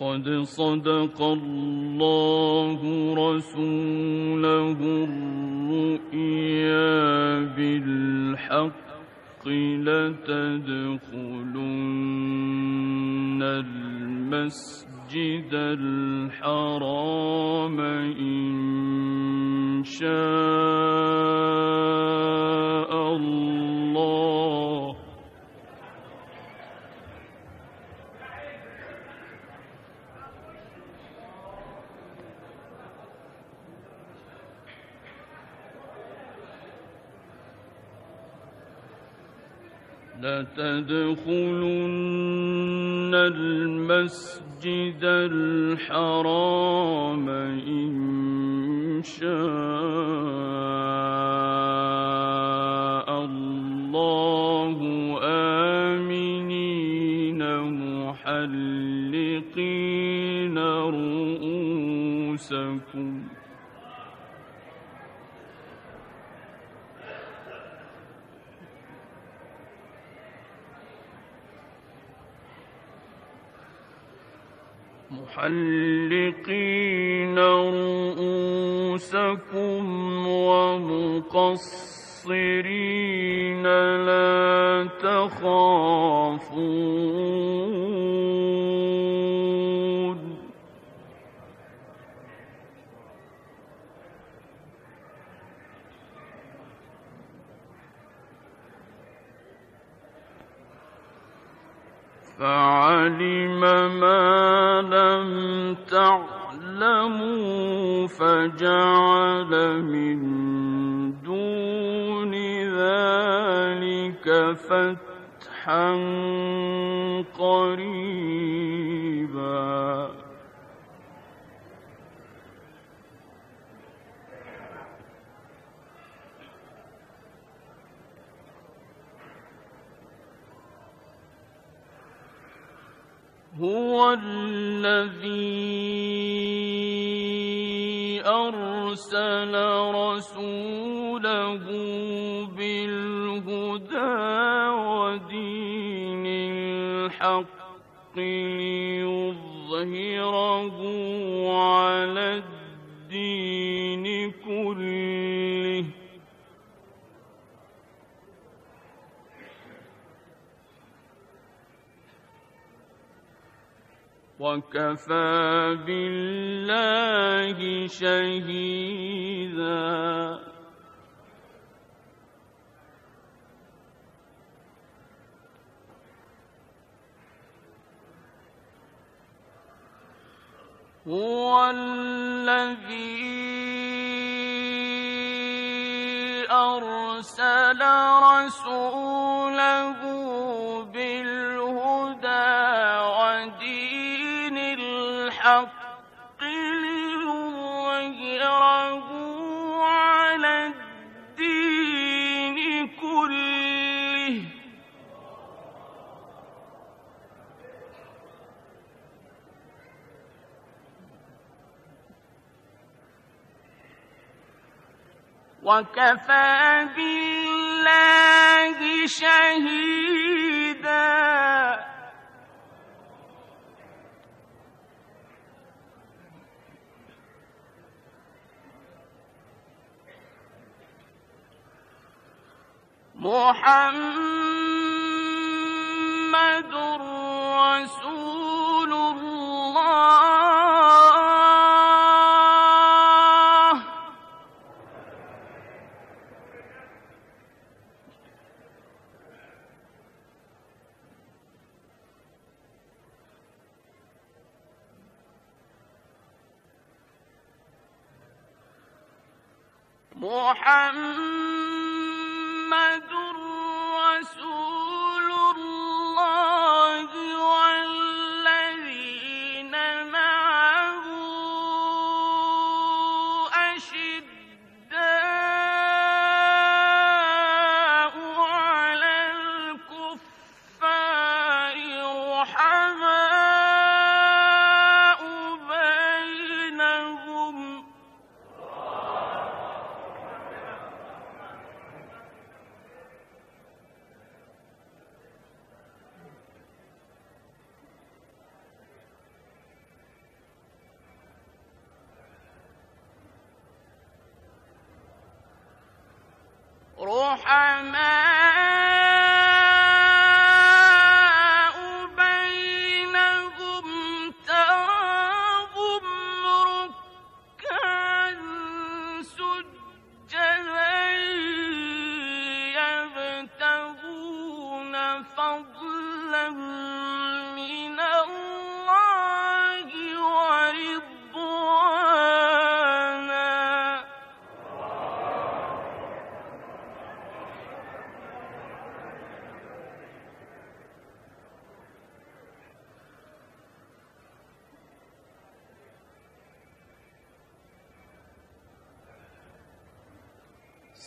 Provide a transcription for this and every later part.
لقد صدق الله رسوله الرؤيا بالحق لتدخلن المسجد الحرام إن شاء الله. لتدخلن المسجد الحرام إن محلقين رؤوسكم ومقصرين لا تخافون فعلم ما لم تعلموا فجعل من دون ذلك فتحا قريبا. هو الذي أرسل رسوله بالهدى ودين الحق ليظهره على الدين وكفى بالله شهيدا. هو الذي أرسل رسوله وكفى بالله شهيدا. محمد رسول محمد رسول رحمان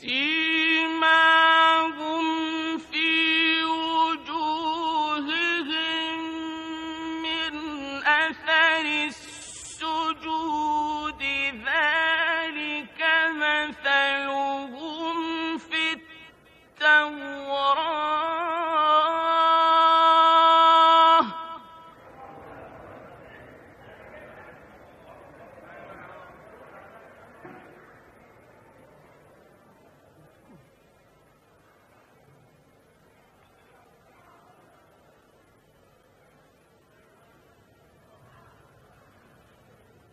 Sí.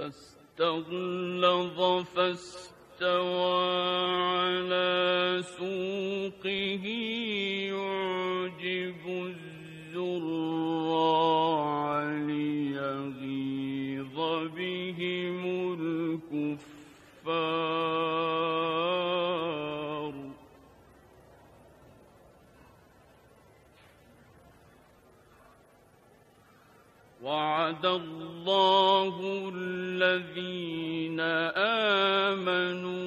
فاستغلظ فاستوى على سوقه يعجب الزراع ليغيظ بهم الكفار. وعد الله الذين آمنوا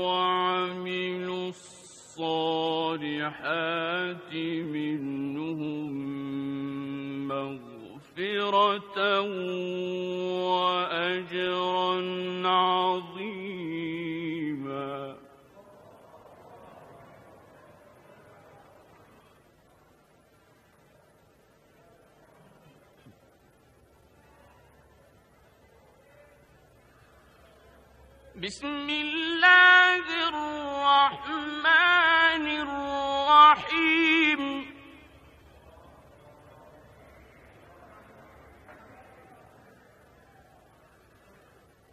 وعملوا الصالحات منهم مغفرة بسم الله الرحمن الرحيم.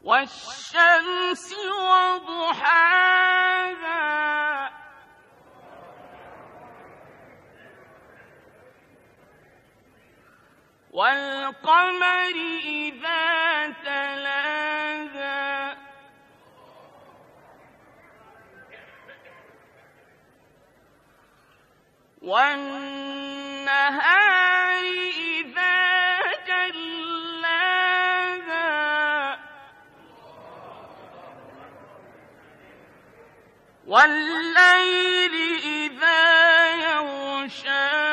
والشمس وضحاها. والقمر إذا تلاها والنهار إذا جلاها والليل إذا يغشاها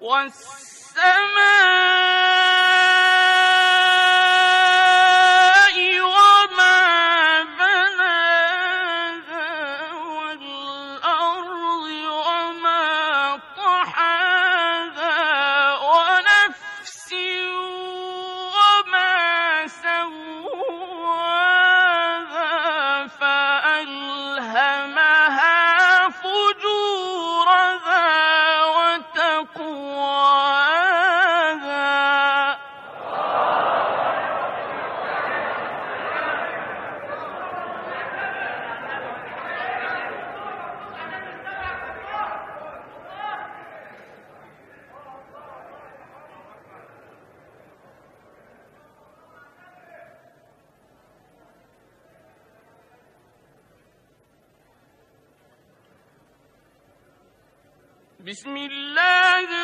والسماء بسم الله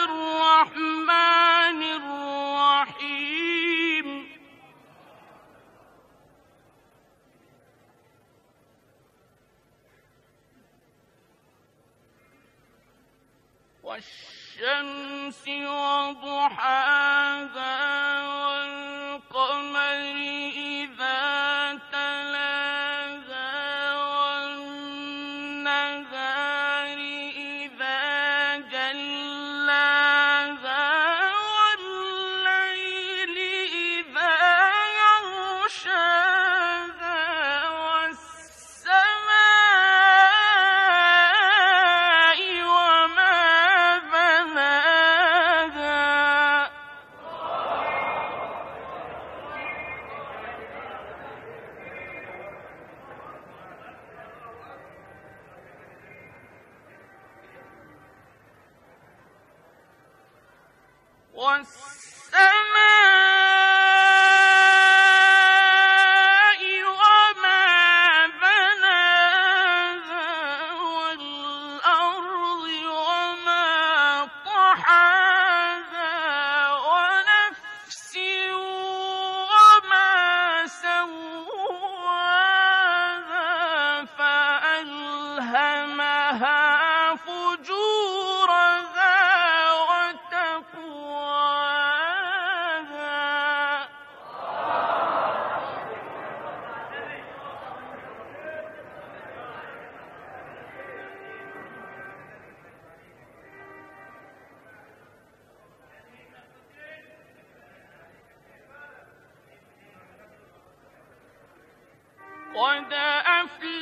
قد أفلح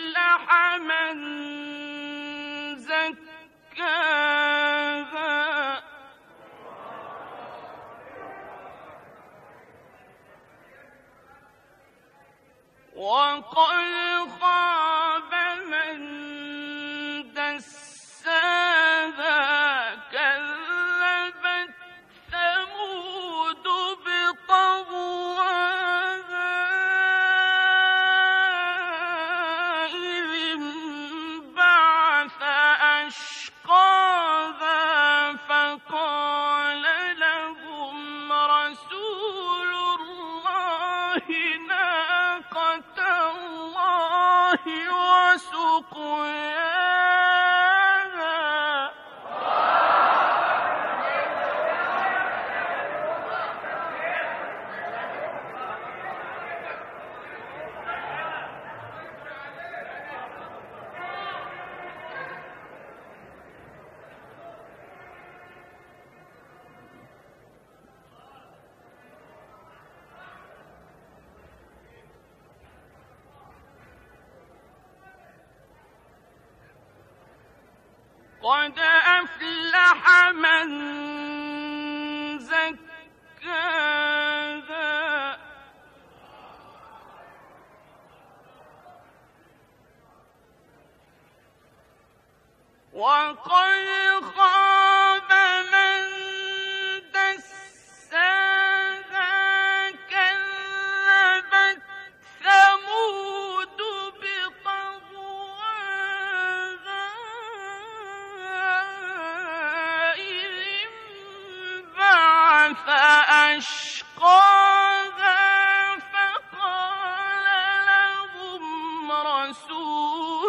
قل قد أفلح من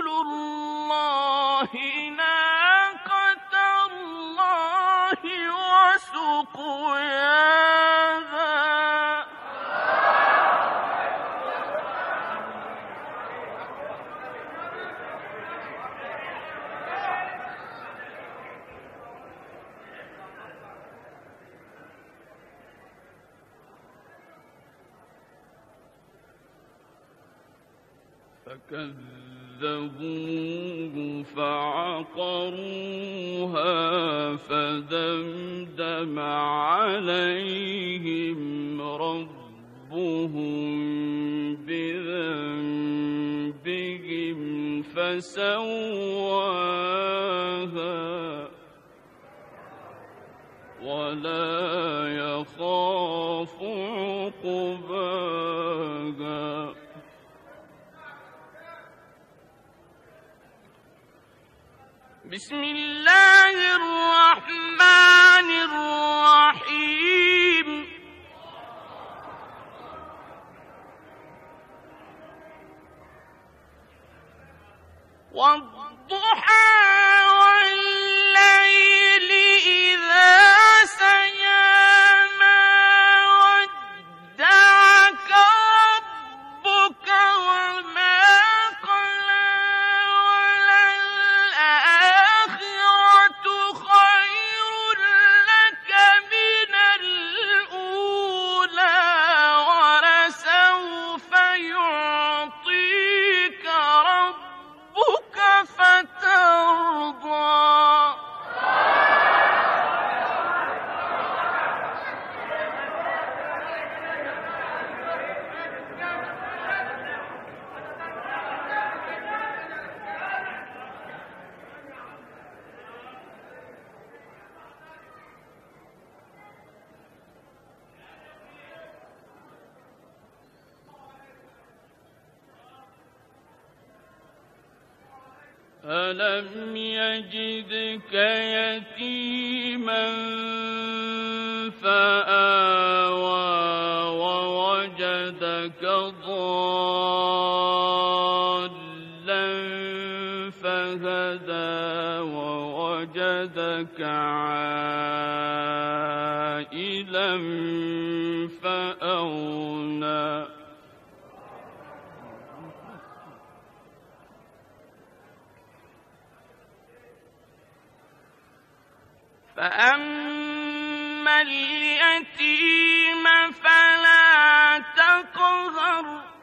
فكذبوه فسواها ولا يخاف عقباها. بسم الله الرحمن الرحيم. one ألم يجدك يتيما فآوى ووجدك ضالا فهدى ووجدك عائلا فأما اليتيم فلا تقهر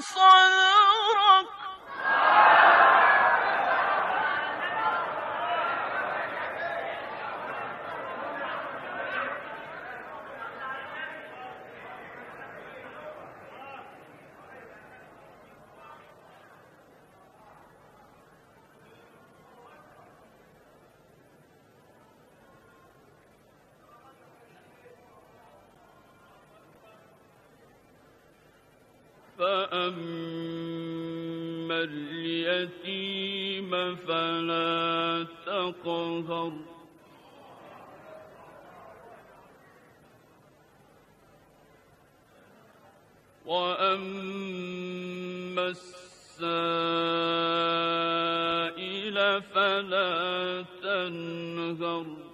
فأما وأما السائل فلا تنهر.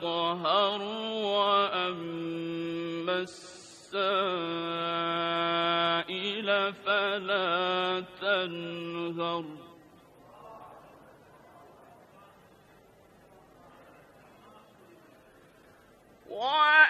تقهر وأما السائل فلا تنهر. وأما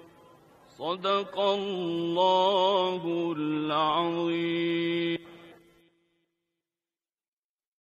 صدق الله العظيم.